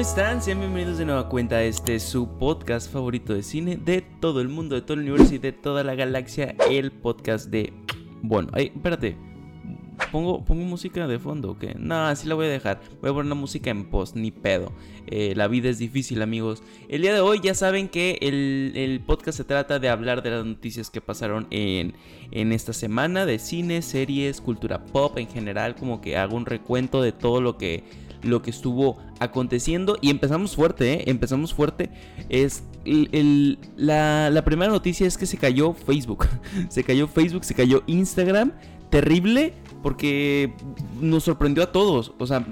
¿cómo están? Sean bienvenidos de nueva cuenta a este su podcast favorito de cine de todo el mundo, de todo el universo y de toda la galaxia, el podcast de... Bueno, ay, espérate. ¿Pongo, ¿Pongo música de fondo o qué? No, así la voy a dejar. Voy a poner una música en post, ni pedo. Eh, la vida es difícil, amigos. El día de hoy ya saben que el, podcast se trata de hablar de las noticias que pasaron en, en esta semana, de cine, series, cultura pop en general. Como que hago un recuento de todo lo que lo que estuvo aconteciendo. Y empezamos fuerte, ¿eh? Empezamos fuerte. Es la, la primera noticia es que se cayó Facebook. se cayó Facebook, se cayó Instagram. Terrible porque nos sorprendió a todos. O sea,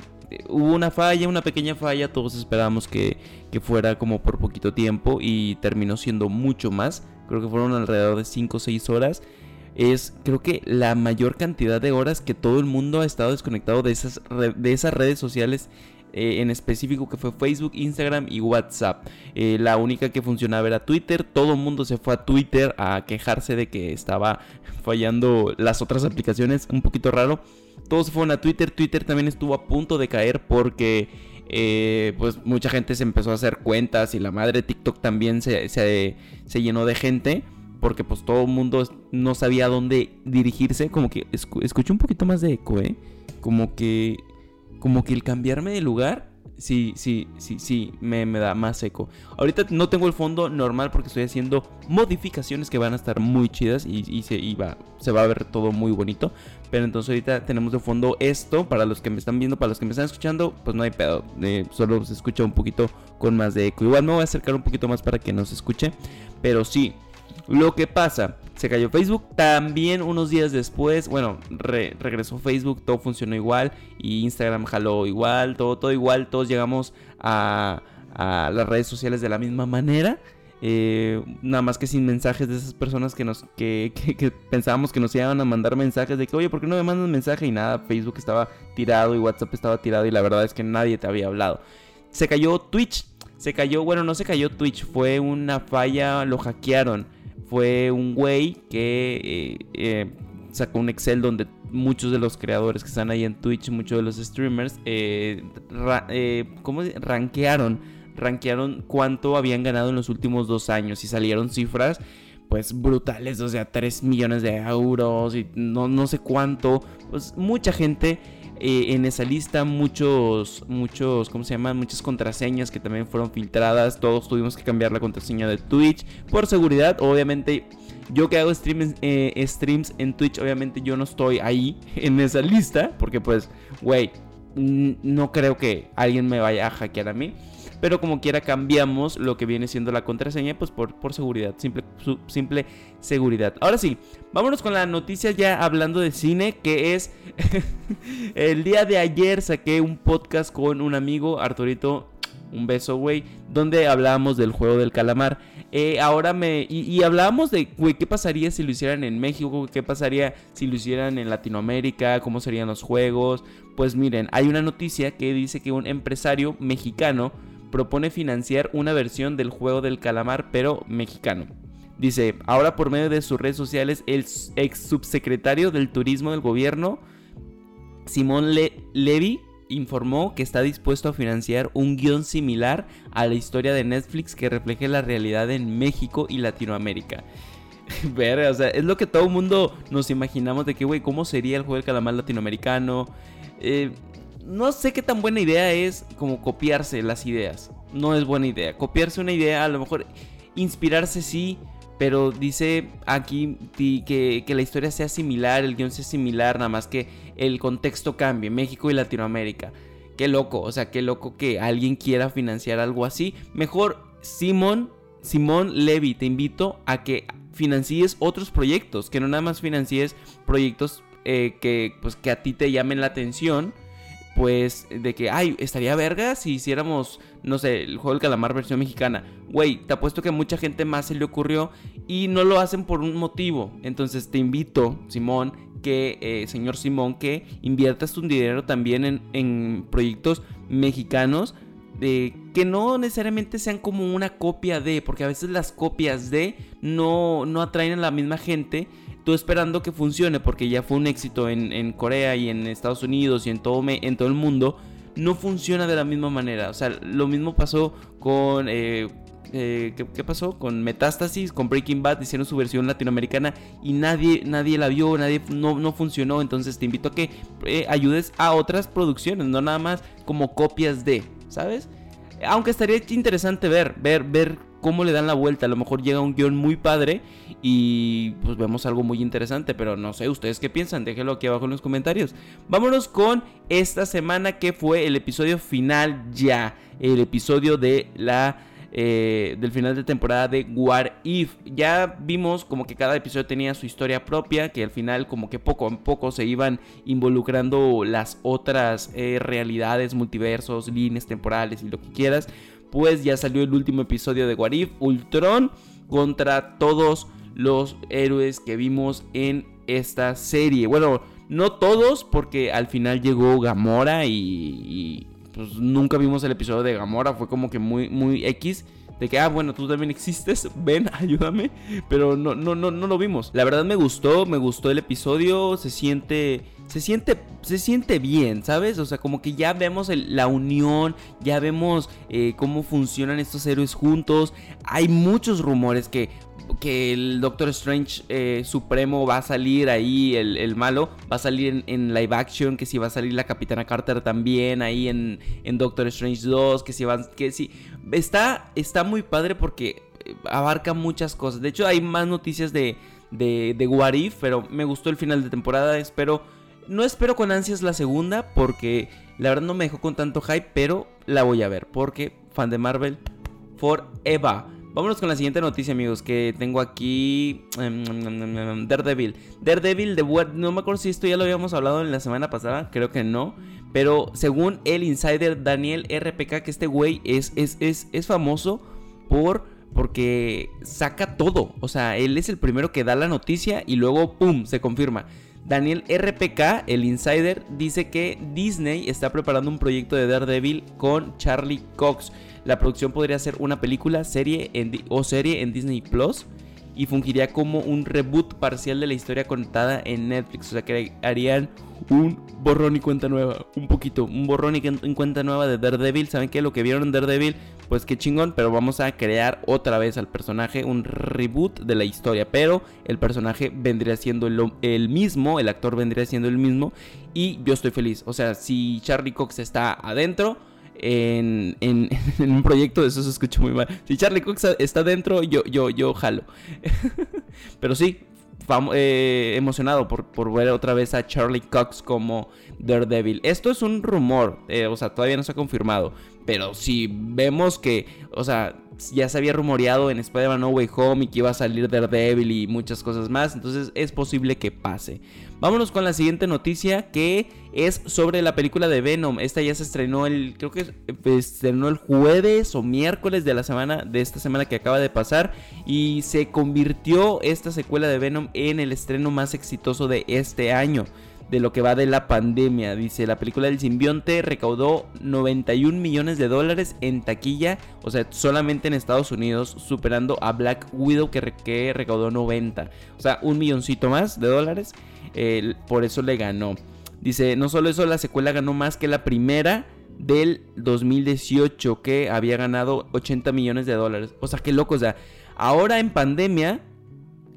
hubo una falla, una pequeña falla. Todos esperábamos que, que fuera como por poquito tiempo y terminó siendo mucho más. Creo que fueron alrededor de 5 o 6 horas es creo que la mayor cantidad de horas que todo el mundo ha estado desconectado de esas, de esas redes sociales eh, en específico que fue Facebook, Instagram y WhatsApp. Eh, la única que funcionaba era Twitter. Todo el mundo se fue a Twitter a quejarse de que estaba fallando las otras aplicaciones. Un poquito raro. Todos se fueron a Twitter. Twitter también estuvo a punto de caer porque eh, pues mucha gente se empezó a hacer cuentas y la madre TikTok también se, se, se llenó de gente porque pues todo el mundo no sabía dónde dirigirse, como que escuché un poquito más de eco, ¿eh? Como que, como que el cambiarme de lugar, sí, sí, sí, sí, me, me da más eco. Ahorita no tengo el fondo normal porque estoy haciendo modificaciones que van a estar muy chidas y, se, va, se va a ver todo muy bonito. Pero entonces ahorita tenemos de fondo esto, para los que me están viendo, para los que me están escuchando, pues no hay pedo, eh, solo se escucha un poquito con más de eco. Igual me voy a acercar un poquito más para que nos escuche, pero sí. Lo que pasa, se cayó Facebook. También unos días después, bueno, regresó Facebook, todo funcionó igual. Y Instagram jaló igual, todo, todo igual. Todos llegamos a, las redes sociales de la misma manera. Eh, nada más que sin mensajes de esas personas que nos que, pensábamos que nos iban a mandar mensajes de que oye, ¿por qué no me mandas mensaje? Y nada, Facebook estaba tirado y WhatsApp estaba tirado y la verdad es que nadie te había hablado. Se cayó Twitch, se cayó, bueno, no se cayó Twitch, fue una falla, lo hackearon fue un güey que eh, eh, sacó un Excel donde muchos de los creadores que están ahí en Twitch, muchos de los streamers, eh, ¿cómo rankearon? Rankearon cuánto habían ganado en los últimos dos años y salieron cifras pues brutales, o sea, 3 millones de euros y no, no sé cuánto, pues mucha gente eh, en esa lista muchos, muchos, ¿cómo se llaman? Muchas contraseñas que también fueron filtradas. Todos tuvimos que cambiar la contraseña de Twitch por seguridad. Obviamente, yo que hago streams, eh, streams en Twitch, obviamente yo no estoy ahí en esa lista. Porque pues, güey, no creo que alguien me vaya a hackear a mí. Pero como quiera cambiamos lo que viene siendo la contraseña, pues por, por seguridad, simple, simple seguridad. Ahora sí, vámonos con la noticia ya hablando de cine, que es el día de ayer saqué un podcast con un amigo, Arturito, un beso, güey, donde hablábamos del juego del calamar. Eh, ahora me. Y, hablábamos de, güey, qué pasaría si lo hicieran en México, qué pasaría si lo hicieran en Latinoamérica, cómo serían los juegos. Pues miren, hay una noticia que dice que un empresario mexicano propone financiar una versión del juego del calamar, pero mexicano. Dice, ahora por medio de sus redes sociales, el ex subsecretario del turismo del gobierno, Simón Levy, informó que está dispuesto a financiar un guion similar a la historia de Netflix que refleje la realidad en México y Latinoamérica. Ver, o sea, es lo que todo el mundo nos imaginamos de que, güey, ¿cómo sería el juego del calamar latinoamericano? Eh, no sé qué tan buena idea es como copiarse las ideas. No es buena idea. Copiarse una idea, a lo mejor inspirarse sí, pero dice aquí que, que, la historia sea similar, el guion sea similar, nada más que el contexto cambie, México y Latinoamérica. Qué loco, o sea, qué loco que alguien quiera financiar algo así. Mejor, Simón, Simón Levy, te invito a que financies otros proyectos, que no nada más financies proyectos eh, que, pues, que a ti te llamen la atención pues de que, ay, estaría verga si hiciéramos, no sé, el juego del calamar versión mexicana. Güey, te apuesto que a mucha gente más se le ocurrió y no lo hacen por un motivo. Entonces te invito, Simón, que, eh, señor Simón, que inviertas tu dinero también en, en proyectos mexicanos. De, que no necesariamente sean como una copia de, porque a veces las copias de no, no atraen a la misma gente tú esperando que funcione porque ya fue un éxito en, Corea y en Estados Unidos y en todo, en todo el mundo, no funciona de la misma manera. O sea, lo mismo pasó con... Eh, eh, ¿qué, pasó? Con Metástasis, con Breaking Bad, hicieron su versión latinoamericana y nadie, nadie la vio, nadie no, no funcionó. Entonces te invito a que eh, ayudes a otras producciones, no nada más como copias de, ¿sabes? Aunque estaría interesante ver, ver, ver cómo le dan la vuelta. A lo mejor llega un guion muy padre y pues vemos algo muy interesante. Pero no sé, ¿ustedes qué piensan? Déjenlo aquí abajo en los comentarios. Vámonos con esta semana que fue el episodio final ya. El episodio de la... Eh, del final de temporada de What If. Ya vimos como que cada episodio tenía su historia propia, que al final como que poco a poco se iban involucrando las otras eh, realidades, multiversos, líneas temporales y lo que quieras pues ya salió el último episodio de Warif Ultron contra todos los héroes que vimos en esta serie. Bueno, no todos, porque al final llegó Gamora y, pues nunca vimos el episodio de Gamora. Fue como que muy, muy X de que, ah, bueno, tú también existes, ven, ayúdame, pero no, no, no, no lo vimos. La verdad me gustó, me gustó el episodio, se siente, se siente, se siente bien, ¿sabes? O sea, como que ya vemos la unión, ya vemos eh, cómo funcionan estos héroes juntos. Hay muchos rumores que que el Doctor Strange eh, Supremo va a salir ahí, el, malo, va a salir en, live action, que si va a salir la Capitana Carter también ahí en, en Doctor Strange 2, que si van, que si... Está, está muy padre porque eh, abarca muchas cosas. De hecho, hay más noticias de, de, de What pero me gustó el final de temporada, espero... No espero con ansias la segunda porque la verdad no me dejó con tanto hype, pero la voy a ver porque fan de Marvel forever. Vámonos con la siguiente noticia, amigos, que tengo aquí. Em, em, em, Daredevil. Daredevil de No me acuerdo si esto ya lo habíamos hablado en la semana pasada, creo que no. Pero según el insider Daniel RPK, que este güey es, es, es, es famoso por porque saca todo. O sea, él es el primero que da la noticia y luego, ¡pum!, se confirma. Daniel RPK, el insider, dice que Disney está preparando un proyecto de Daredevil con Charlie Cox. La producción podría ser una película, serie o serie en Disney Plus y fungiría como un reboot parcial de la historia contada en Netflix. O sea que harían un borrón y cuenta nueva. Un poquito, un borrón y cuenta nueva de Daredevil. ¿Saben qué? Lo que vieron en Daredevil, pues qué chingón. Pero vamos a crear otra vez al personaje, un reboot de la historia. Pero el personaje vendría siendo el mismo, el actor vendría siendo el mismo. Y yo estoy feliz. O sea, si Charlie Cox está adentro en, un proyecto, eso se escucha muy mal. Si Charlie Cox está dentro, yo, yo, yo jalo. Pero sí, eh, emocionado por, por, ver otra vez a Charlie Cox como Daredevil. Esto es un rumor, eh, o sea, todavía no se ha confirmado. Pero si vemos que, o sea, ya se había rumoreado en Spider-Man No Way Home y que iba a salir Daredevil y muchas cosas más, entonces es posible que pase. Vámonos con la siguiente noticia que es sobre la película de Venom. Esta ya se estrenó el, creo que estrenó el jueves o miércoles de la semana, de esta semana que acaba de pasar y se convirtió esta secuela de Venom en el estreno más exitoso de este año de lo que va de la pandemia. Dice, la película del simbionte recaudó 91 millones de dólares en taquilla, o sea, solamente en Estados Unidos, superando a Black Widow que, recaudó 90. O sea, un milloncito más de dólares, por eso le ganó. Dice, no solo eso, la secuela ganó más que la primera del 2018 que había ganado 80 millones de dólares. O sea, qué loco, o sea, ahora en pandemia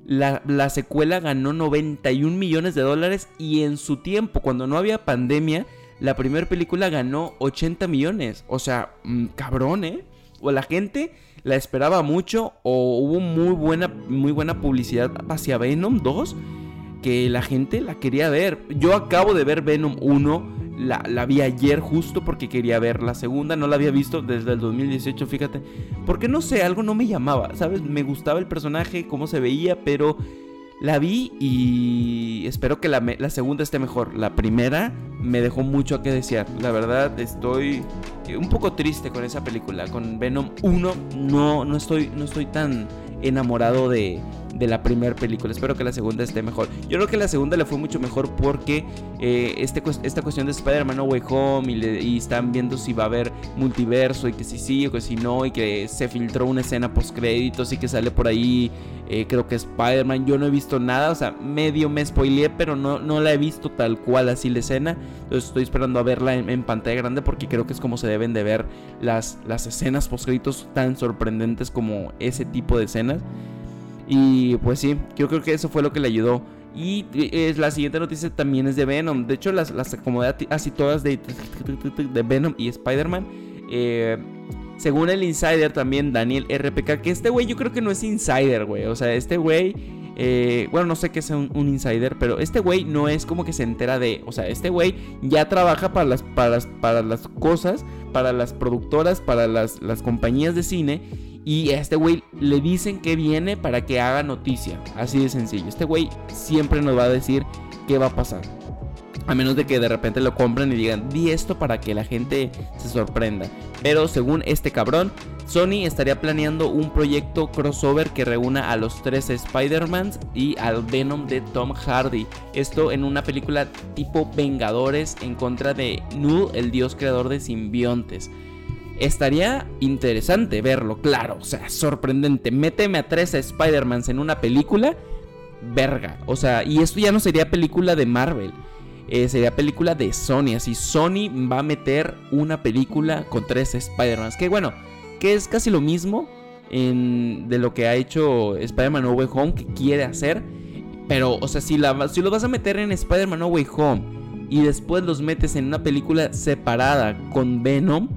la, secuela ganó 91 millones de dólares y en su tiempo, cuando no había pandemia, la primera película ganó 80 millones. O sea, mm, cabrón, ¿eh? O la gente la esperaba mucho o hubo muy buena, muy buena publicidad hacia Venom 2 que la gente la quería ver. Yo acabo de ver Venom 1 la, vi ayer justo porque quería ver la segunda, no la había visto desde el 2018, fíjate. Porque no sé, algo no me llamaba, ¿sabes? Me gustaba el personaje, cómo se veía, pero la vi y espero que la, segunda esté mejor. La primera me dejó mucho a que desear. La verdad estoy un poco triste con esa película. Con Venom 1 no, no, estoy, no estoy tan enamorado de, de la primera película. Espero que la segunda esté mejor. Yo creo que la segunda le fue mucho mejor porque eh, este, esta cuestión de Spider-Man No Way Home y, están viendo si va a haber multiverso y que si sí o que si no y que se filtró una escena post créditos y que sale por ahí eh, creo que Spider-Man. Yo no he visto nada, o sea, medio me spoileé, pero no, no la he visto tal cual así la escena. Entonces estoy esperando a verla en, pantalla grande porque creo que es como se deben de ver las, las escenas post créditos tan sorprendentes como ese tipo de escenas. Y pues sí, yo creo que eso fue lo que le ayudó. Y es, la siguiente noticia también es de Venom. De hecho, las, las acomodé así todas de, Venom y Spider-Man. Eh, según el insider también, Daniel RPK, que este güey yo creo que no es insider, güey. O sea, este güey, eh, bueno, no sé qué es un, insider, pero este güey no es como que se entera de, o sea, este güey ya trabaja para las, para para las cosas, para las productoras, para las, las compañías de cine y a este güey le dicen que viene para que haga noticia. Así de sencillo. Este güey siempre nos va a decir qué va a pasar. A menos de que de repente lo compren y digan, di esto para que la gente se sorprenda. Pero según este cabrón, Sony estaría planeando un proyecto crossover que reúna a los tres Spider-Mans y al Venom de Tom Hardy. Esto en una película tipo Vengadores en contra de Null, el dios creador de simbiontes. Estaría interesante verlo, claro, o sea, sorprendente. Méteme a tres Spider-Mans en una película, verga. O sea, y esto ya no sería película de Marvel, eh, sería película de Sony. Así, Sony va a meter una película con tres Spider-Mans. Que bueno, que es casi lo mismo de lo que ha hecho Spider-Man No Home, que quiere hacer. Pero, o sea, si, la, si lo vas a meter en Spider-Man No Home y después los metes en una película separada con Venom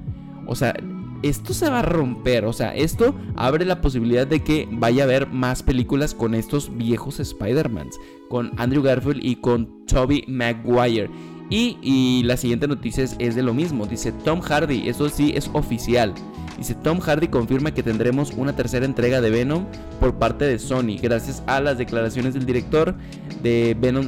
o sea, esto se va a romper. O sea, esto abre la posibilidad de que vaya a haber más películas con estos viejos Spider-Mans. Con Andrew Garfield y con Tobey Maguire. Y, la siguiente noticia es, de lo mismo. Dice Tom Hardy, eso sí es oficial. Dice Tom Hardy confirma que tendremos una tercera entrega de Venom por parte de Sony. Gracias a las declaraciones del director de Venom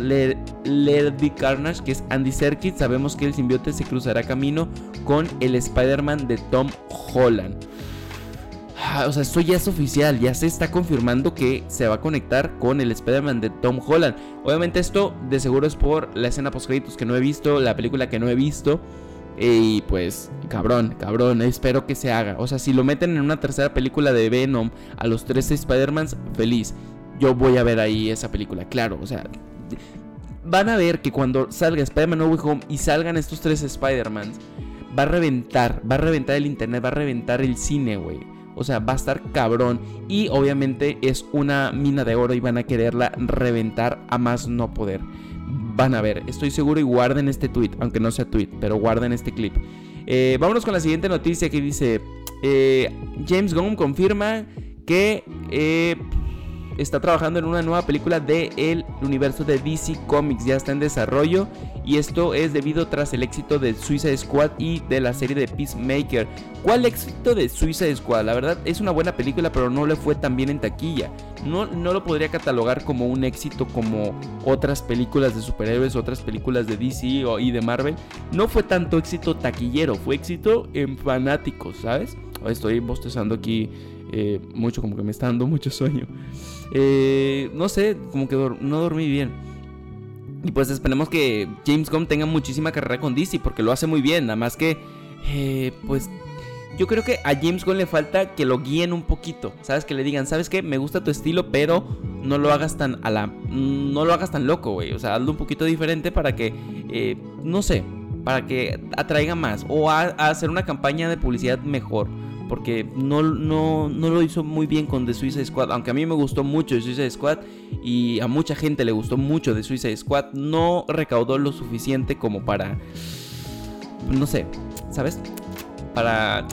Lady Carnage, que es Andy Serkis, sabemos que el simbiote se cruzará camino con el Spider-Man de Tom Holland. Ah, o sea, esto ya es oficial, ya se está confirmando que se va a conectar con el Spider-Man de Tom Holland. Obviamente esto de seguro es por la escena post créditos que no he visto, la película que no he visto. Y pues, cabrón, cabrón, espero que se haga. O sea, si lo meten en una tercera película de Venom a los 13 Spider-Mans, feliz. Yo voy a ver ahí esa película, claro. O sea, van a ver que cuando salga Spider-Man No Way Home y salgan estos tres Spider-Mans, va a reventar, va a reventar el internet, va a reventar el cine, güey. O sea, va a estar cabrón. Y obviamente es una mina de oro y van a quererla reventar a más no poder. Van a ver, estoy seguro y guarden este tweet, aunque no sea tweet, pero guarden este clip. Eh, vámonos con la siguiente noticia que dice, eh, James Gunn confirma que eh, está trabajando en una nueva película del el universo de DC Comics, ya está en desarrollo y esto es debido tras el éxito de Suicide Squad y de la serie de Peacemaker. ¿Cuál éxito de Suicide Squad? La verdad es una buena película, pero no le fue tan bien en taquilla. No, no lo podría catalogar como un éxito como otras películas de superhéroes, otras películas de DC y de Marvel. No fue tanto éxito taquillero, fue éxito en fanáticos, ¿sabes? Estoy bostezando aquí eh, mucho, como que me está dando mucho sueño. Eh, no sé, como que no dormí bien. Y pues esperemos que James Gunn tenga muchísima carrera con DC porque lo hace muy bien. Nada más que, eh, pues yo creo que a James Gunn le falta que lo guíen un poquito. ¿Sabes? Que le digan, ¿sabes qué? Me gusta tu estilo, pero no lo hagas tan a la. No lo hagas tan loco, güey. O sea, hazlo un poquito diferente para que. Eh, no sé. Para que atraiga más. O a hacer una campaña de publicidad mejor porque no, no, no, lo hizo muy bien con The Suicide Squad. Aunque a mí me gustó mucho The Suicide Squad y a mucha gente le gustó mucho The Suicide Squad, no recaudó lo suficiente como para. No sé, ¿sabes? Para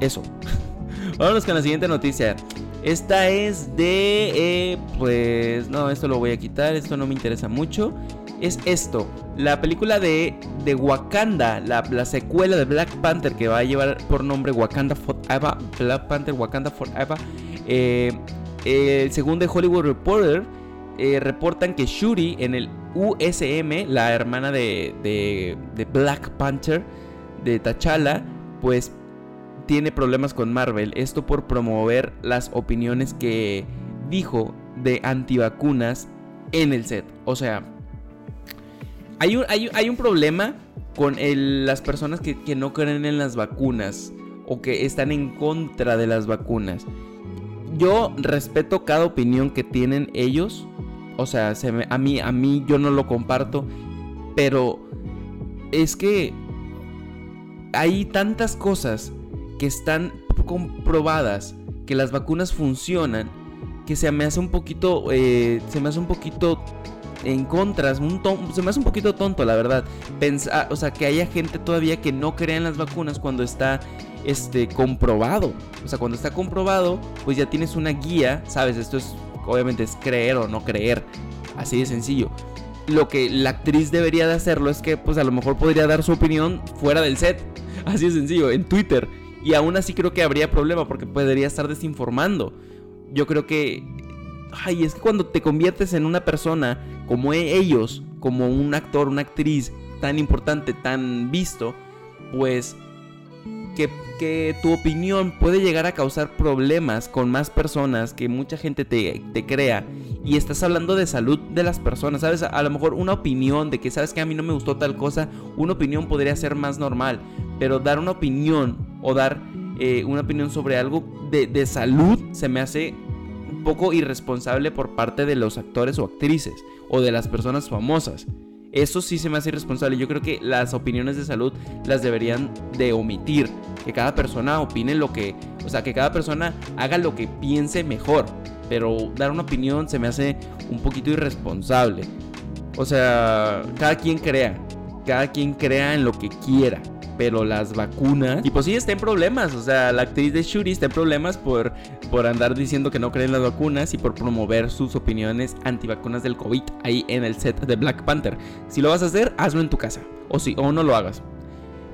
eso. Vámonos con la siguiente noticia. Esta es de. Eh, pues. No, esto lo voy a quitar. Esto no me interesa mucho es esto. La película de, de Wakanda, la, secuela de Black Panther que va a llevar por nombre Wakanda Forever, Black Panther Wakanda Forever, eh, según The Hollywood Reporter, eh, reportan que Shuri en el USM, la hermana de, de, de Black Panther, de T'Challa, pues tiene problemas con Marvel. Esto por promover las opiniones que dijo de antivacunas en el set. O sea, hay un, hay, un problema con las personas que, no creen en las vacunas o que están en contra de las vacunas. Yo respeto cada opinión que tienen ellos. O sea, a, mí, a mí yo no lo comparto. Pero es que hay tantas cosas que están comprobadas que las vacunas funcionan que se me hace un poquito eh, se me hace un poquito en contras, se me hace un poquito tonto la verdad pensar, o sea, que haya gente todavía que no crea en las vacunas cuando está este comprobado, o sea, cuando está comprobado, pues ya tienes una guía, sabes, esto es obviamente es creer o no creer, así de sencillo lo que la actriz debería de hacerlo es que pues a lo mejor podría dar su opinión fuera del set. Así de sencillo, en Twitter. Y aún así creo que habría problema porque podría estar desinformando. Yo creo que... Ay, es que cuando te conviertes en una persona como e-, ellos, como un actor, una actriz tan importante, tan visto, pues que, tu opinión puede llegar a causar problemas con más personas, que mucha gente te, crea. Y estás hablando de salud de las personas, ¿sabes? A, lo mejor una opinión de que, ¿sabes que A mí no me gustó tal cosa, una opinión podría ser más normal. Pero dar una opinión o dar eh, una opinión sobre algo de, de salud se me hace poco irresponsable por parte de los actores o actrices o de las personas famosas. Eso sí se me hace irresponsable. Yo creo que las opiniones de salud las deberían de omitir. Que cada persona opine lo que... O sea, que cada persona haga lo que piense mejor. Pero dar una opinión se me hace un poquito irresponsable. O sea, cada quien crea. Cada quien crea en lo que quiera pero las vacunas. Y pues sí, está en problemas. O sea, la actriz de Shuri está en problemas por, por andar diciendo que no creen las vacunas y por promover sus opiniones antivacunas del COVID ahí en el set de Black Panther. Si lo vas a hacer, hazlo en tu casa. O, si, o no lo hagas.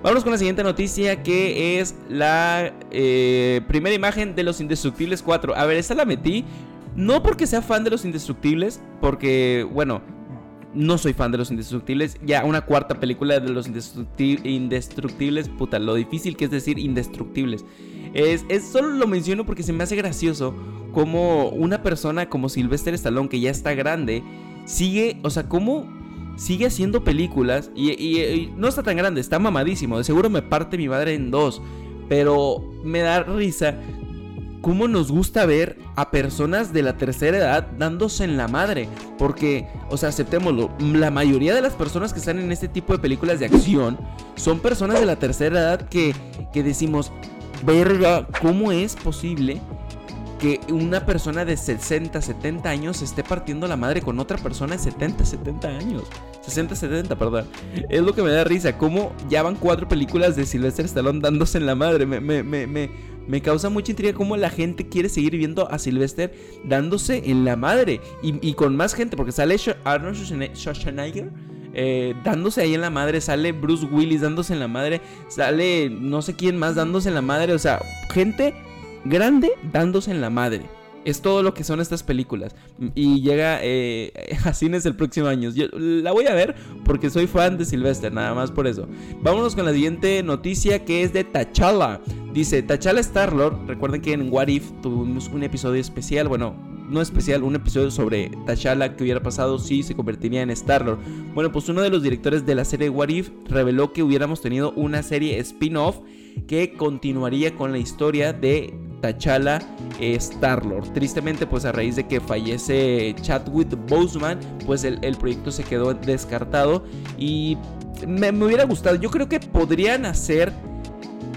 Vamos con la siguiente noticia que es la eh, primera imagen de los Indestructibles 4. A ver, esta la metí. No porque sea fan de los Indestructibles, porque, bueno, no soy fan de los indestructibles. Ya una cuarta película de los indestructibles, puta, lo difícil que es decir indestructibles. Es, es, solo lo menciono porque se me hace gracioso como una persona como Sylvester Stallone, que ya está grande, sigue, o sea, como sigue haciendo películas y, y, no está tan grande, está mamadísimo. De seguro me parte mi madre en dos, pero me da risa cómo nos gusta ver a personas de la tercera edad dándose en la madre. Porque, o sea, aceptémoslo, la mayoría de las personas que están en este tipo de películas de acción son personas de la tercera edad que, que decimos, verga, ¿cómo es posible que una persona de 60, 70 años esté partiendo la madre con otra persona de 70, 70 años. 60, 70, perdón. Es lo que me da risa. Cómo ya van cuatro películas de Sylvester Stallone dándose en la madre. Me, me, me, me, me causa mucha intriga cómo la gente quiere seguir viendo a Sylvester dándose en la madre. Y, con más gente, porque sale Arnold Schwarzenegger. Eh, dándose ahí en la madre, sale Bruce Willis dándose en la madre, sale no sé quién más dándose en la madre, o sea, gente grande dándose en la madre. Es todo lo que son estas películas. Y llega eh, a cines el próximo año. Yo la voy a ver porque soy fan de Sylvester, nada más por eso. Vámonos con la siguiente noticia que es de T'Challa. Dice, T'Challa Star-Lord, recuerden que en What If tuvimos un episodio especial, bueno, no especial, un episodio sobre T'Challa que hubiera pasado si se convertiría en Star-Lord. Bueno, pues uno de los directores de la serie What If reveló que hubiéramos tenido una serie spin-off que continuaría con la historia de T'Challa Star-Lord. Tristemente, pues a raíz de que fallece Chadwick Boseman, pues el, proyecto se quedó descartado y me, hubiera gustado. Yo creo que podrían hacer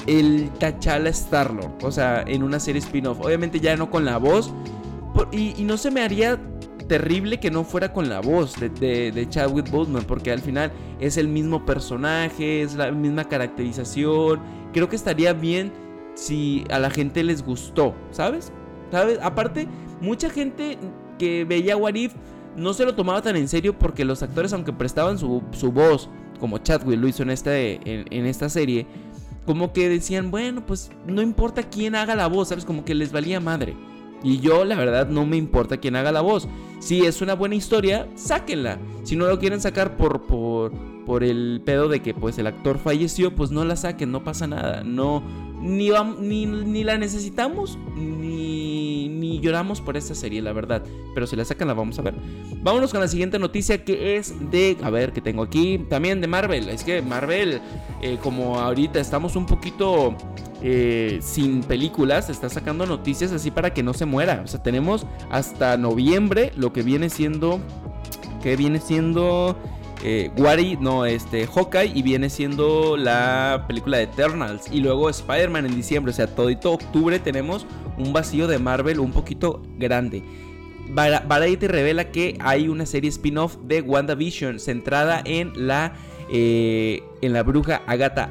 el T'Challa Star-Lord, o sea, en una serie spin-off. Obviamente ya no con la voz y, no se me haría terrible que no fuera con la voz de, de, Chadwick Boseman, porque al final es el mismo personaje, es la misma caracterización. Creo que estaría bien si a la gente les gustó, ¿sabes? ¿Sabes? Aparte, mucha gente que veía What If no se lo tomaba tan en serio porque los actores, aunque prestaban su, voz, como Chadwick lo hizo en, este, en, esta serie, como que decían, bueno, pues no importa quién haga la voz, ¿sabes? Como que les valía madre. Y yo, la verdad, no me importa quién haga la voz. Si es una buena historia, sáquenla. Si no lo quieren sacar por, por, por el pedo de que pues el actor falleció, pues no la saquen, no pasa nada. No, ni, ni, ni la necesitamos, ni, ni lloramos por esta serie, la verdad. Pero si la sacan, la vamos a ver. Vámonos con la siguiente noticia que es de. A ver, que tengo aquí. También de Marvel. Es que Marvel, eh, como ahorita estamos un poquito. Eh, sin películas, está sacando noticias así para que no se muera. O sea, tenemos hasta noviembre lo que viene siendo. Que viene siendo eh, Wari, no, este, Hawkeye y viene siendo la película de Eternals y luego Spider-Man en diciembre, o sea, todito octubre tenemos un vacío de Marvel un poquito grande. Variety revela que hay una serie spin-off de WandaVision centrada en la eh, en la bruja Agatha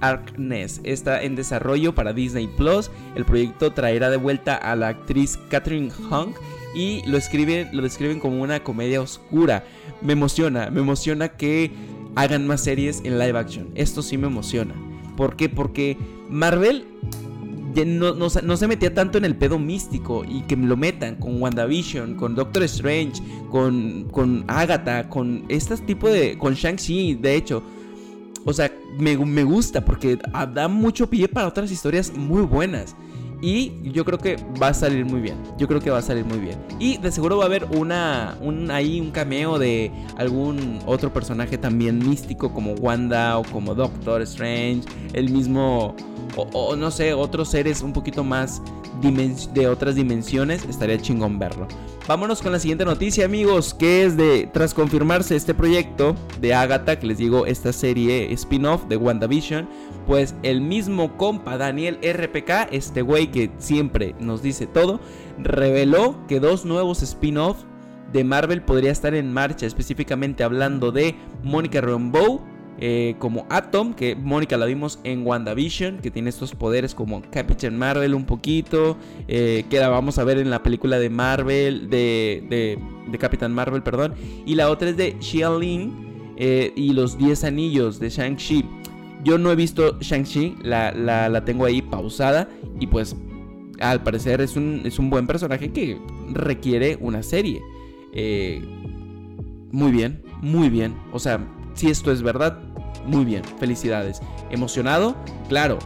Harkness. Está en desarrollo para Disney Plus. El proyecto traerá de vuelta a la actriz Catherine Hung y lo lo describen como una comedia oscura. Me emociona, me emociona que hagan más series en live action. Esto sí me emociona. ¿Por qué? Porque Marvel no, se metía tanto en el pedo místico y que lo metan con WandaVision, con Doctor Strange, con, con Agatha, con este tipo de. con Shang-Chi, de hecho. O sea, me, me gusta porque da mucho pie para otras historias muy buenas. Y yo creo que va a salir muy bien. Yo creo que va a salir muy bien. Y de seguro va a haber una, un, ahí un cameo de algún otro personaje también místico como Wanda o como Doctor Strange. El mismo, o, no sé, otros seres un poquito más de otras dimensiones. Estaría chingón verlo. Vámonos con la siguiente noticia, amigos, que es de, tras confirmarse este proyecto de Agatha, que les digo, esta serie spin-off de WandaVision, pues el mismo compa Daniel RPK, este güey que siempre nos dice todo, reveló que dos nuevos spin-off de Marvel podría estar en marcha, específicamente hablando de Mónica Rambeau eh, como Atom, que Mónica la vimos en WandaVision, que tiene estos poderes como Captain Marvel un poquito, eh, que la vamos a ver en la película de Marvel, de, de, Capitán Marvel, perdón, y la otra es de Xiaolin eh, y los 10 anillos de Shang-Chi. Yo no he visto Shang-Chi, la, la, tengo ahí pausada y pues al parecer es un, es un buen personaje que requiere una serie. muy bien, muy bien. O sea, si esto es verdad, muy bien, felicidades. ¿Emocionado? Claro.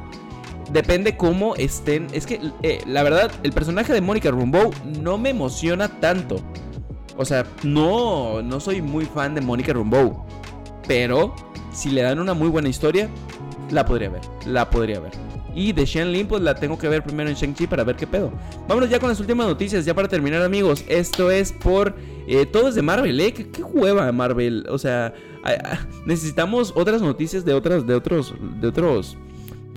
Depende cómo estén. Es que, eh, la verdad, el personaje de Mónica Rambeau no me emociona tanto. O sea, no, no soy muy fan de Mónica Rambeau. Pero, si le dan una muy buena historia, la podría ver. La podría ver. Y de Shen Lin, pues la tengo que ver primero en Shang-Chi para ver qué pedo. Vámonos ya con las últimas noticias, ya para terminar, amigos. Esto es por. Eh, todo es de Marvel, ¿eh? ¿Qué, qué hueva Marvel. O sea, necesitamos otras noticias de otras, de otros, de otros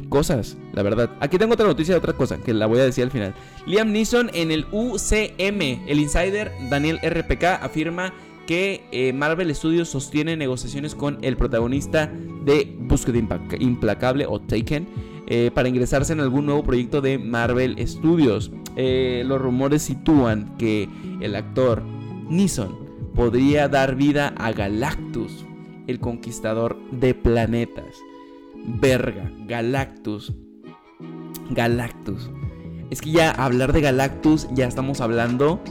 cosas, la verdad. Aquí tengo otra noticia de otra cosa que la voy a decir al final. Liam Neeson en el UCM, el insider Daniel RPK afirma que eh, Marvel Studios sostiene negociaciones con el protagonista de Búsqueda Implacable o Taken eh, para ingresarse en algún nuevo proyecto de Marvel Studios. Eh, los rumores sitúan que el actor Neeson podría dar vida a Galactus, el conquistador de planetas. Verga, Galactus. Galactus. Es que ya hablar de Galactus ya estamos hablando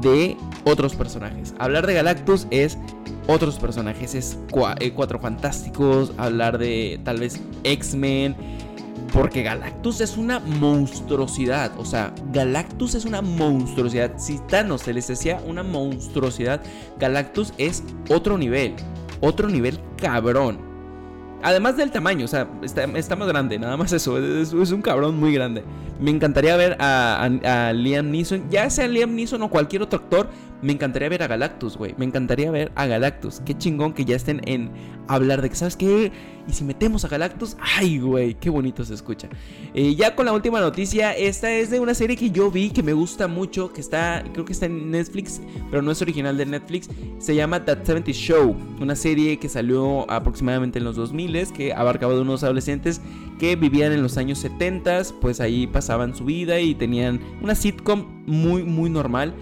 de otros personajes. Hablar de Galactus es otros personajes, es eh, Cuatro Fantásticos, hablar de tal vez X-Men. Porque Galactus es una monstruosidad. O sea, Galactus es una monstruosidad. Si Thanos se les decía una monstruosidad, Galactus es otro nivel otro nivel cabrón. Además del tamaño, o sea, está, más grande, nada más eso. Es, un cabrón muy grande. Me encantaría ver a, a, Liam Neeson, ya sea Liam Neeson o cualquier otro actor, me encantaría ver a Galactus, güey. Me encantaría ver a Galactus. Qué chingón que ya estén en hablar de que, ¿sabes qué? Y si metemos a Galactus, ay, güey, qué bonito se escucha. Eh, ya con la última noticia, esta es de una serie que yo vi que me gusta mucho, que está, creo que está en Netflix, pero no es original de Netflix. Se llama That 70 Show, una serie que salió aproximadamente en los 2000 que abarcaba de unos adolescentes que vivían en los años 70, pues ahí pasaban su vida y tenían una sitcom muy, muy normal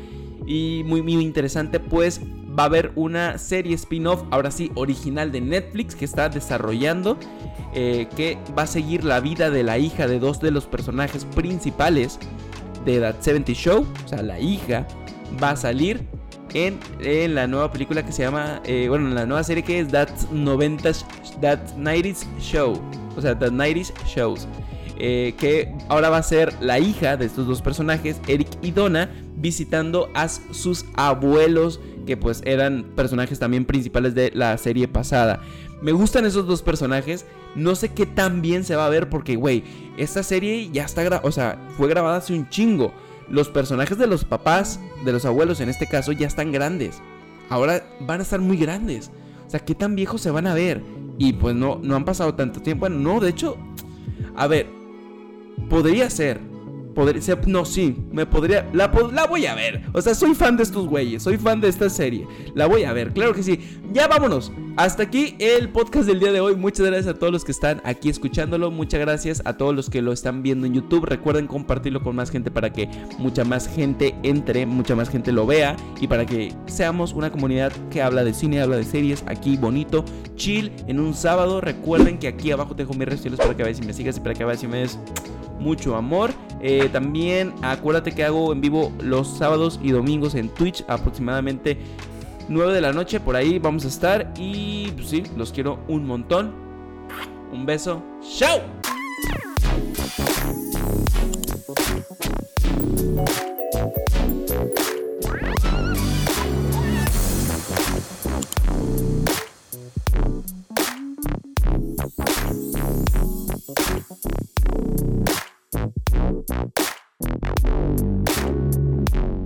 y muy, muy interesante, pues va a haber una serie spin-off, ahora sí, original de Netflix que está desarrollando, eh, que va a seguir la vida de la hija de dos de los personajes principales de That 70 Show, o sea, la hija va a salir en, la nueva película que se llama, eh, bueno, en la nueva serie que es That 90s, That 90s Show, o sea, That 90s Shows. Eh, que ahora va a ser la hija de estos dos personajes, Eric y Donna, visitando a sus abuelos, que pues eran personajes también principales de la serie pasada. Me gustan esos dos personajes. No sé qué tan bien se va a ver porque, güey, esta serie ya está o sea, fue grabada hace un chingo. Los personajes de los papás, de los abuelos en este caso, ya están grandes. Ahora van a estar muy grandes. O sea, ¿qué tan viejos se van a ver? Y pues no, no han pasado tanto tiempo. Bueno, no, de hecho, a ver, podría ser No, sí, me podría. La, la voy a ver. O sea, soy fan de estos güeyes. Soy fan de esta serie. La voy a ver, claro que sí. Ya vámonos. Hasta aquí el podcast del día de hoy. Muchas gracias a todos los que están aquí escuchándolo. Muchas gracias a todos los que lo están viendo en YouTube. Recuerden compartirlo con más gente para que mucha más gente entre, mucha más gente lo vea. Y para que seamos una comunidad que habla de cine, habla de series. Aquí bonito, chill, en un sábado. Recuerden que aquí abajo te dejo mis redes para que veas y me sigas y para que veas y me des mucho amor. Eh, también acuérdate que hago en vivo los sábados y domingos en Twitch aproximadamente 9 de la noche. Por ahí vamos a estar. Y pues sí, los quiero un montón. Un beso. ¡Chao! Thank you.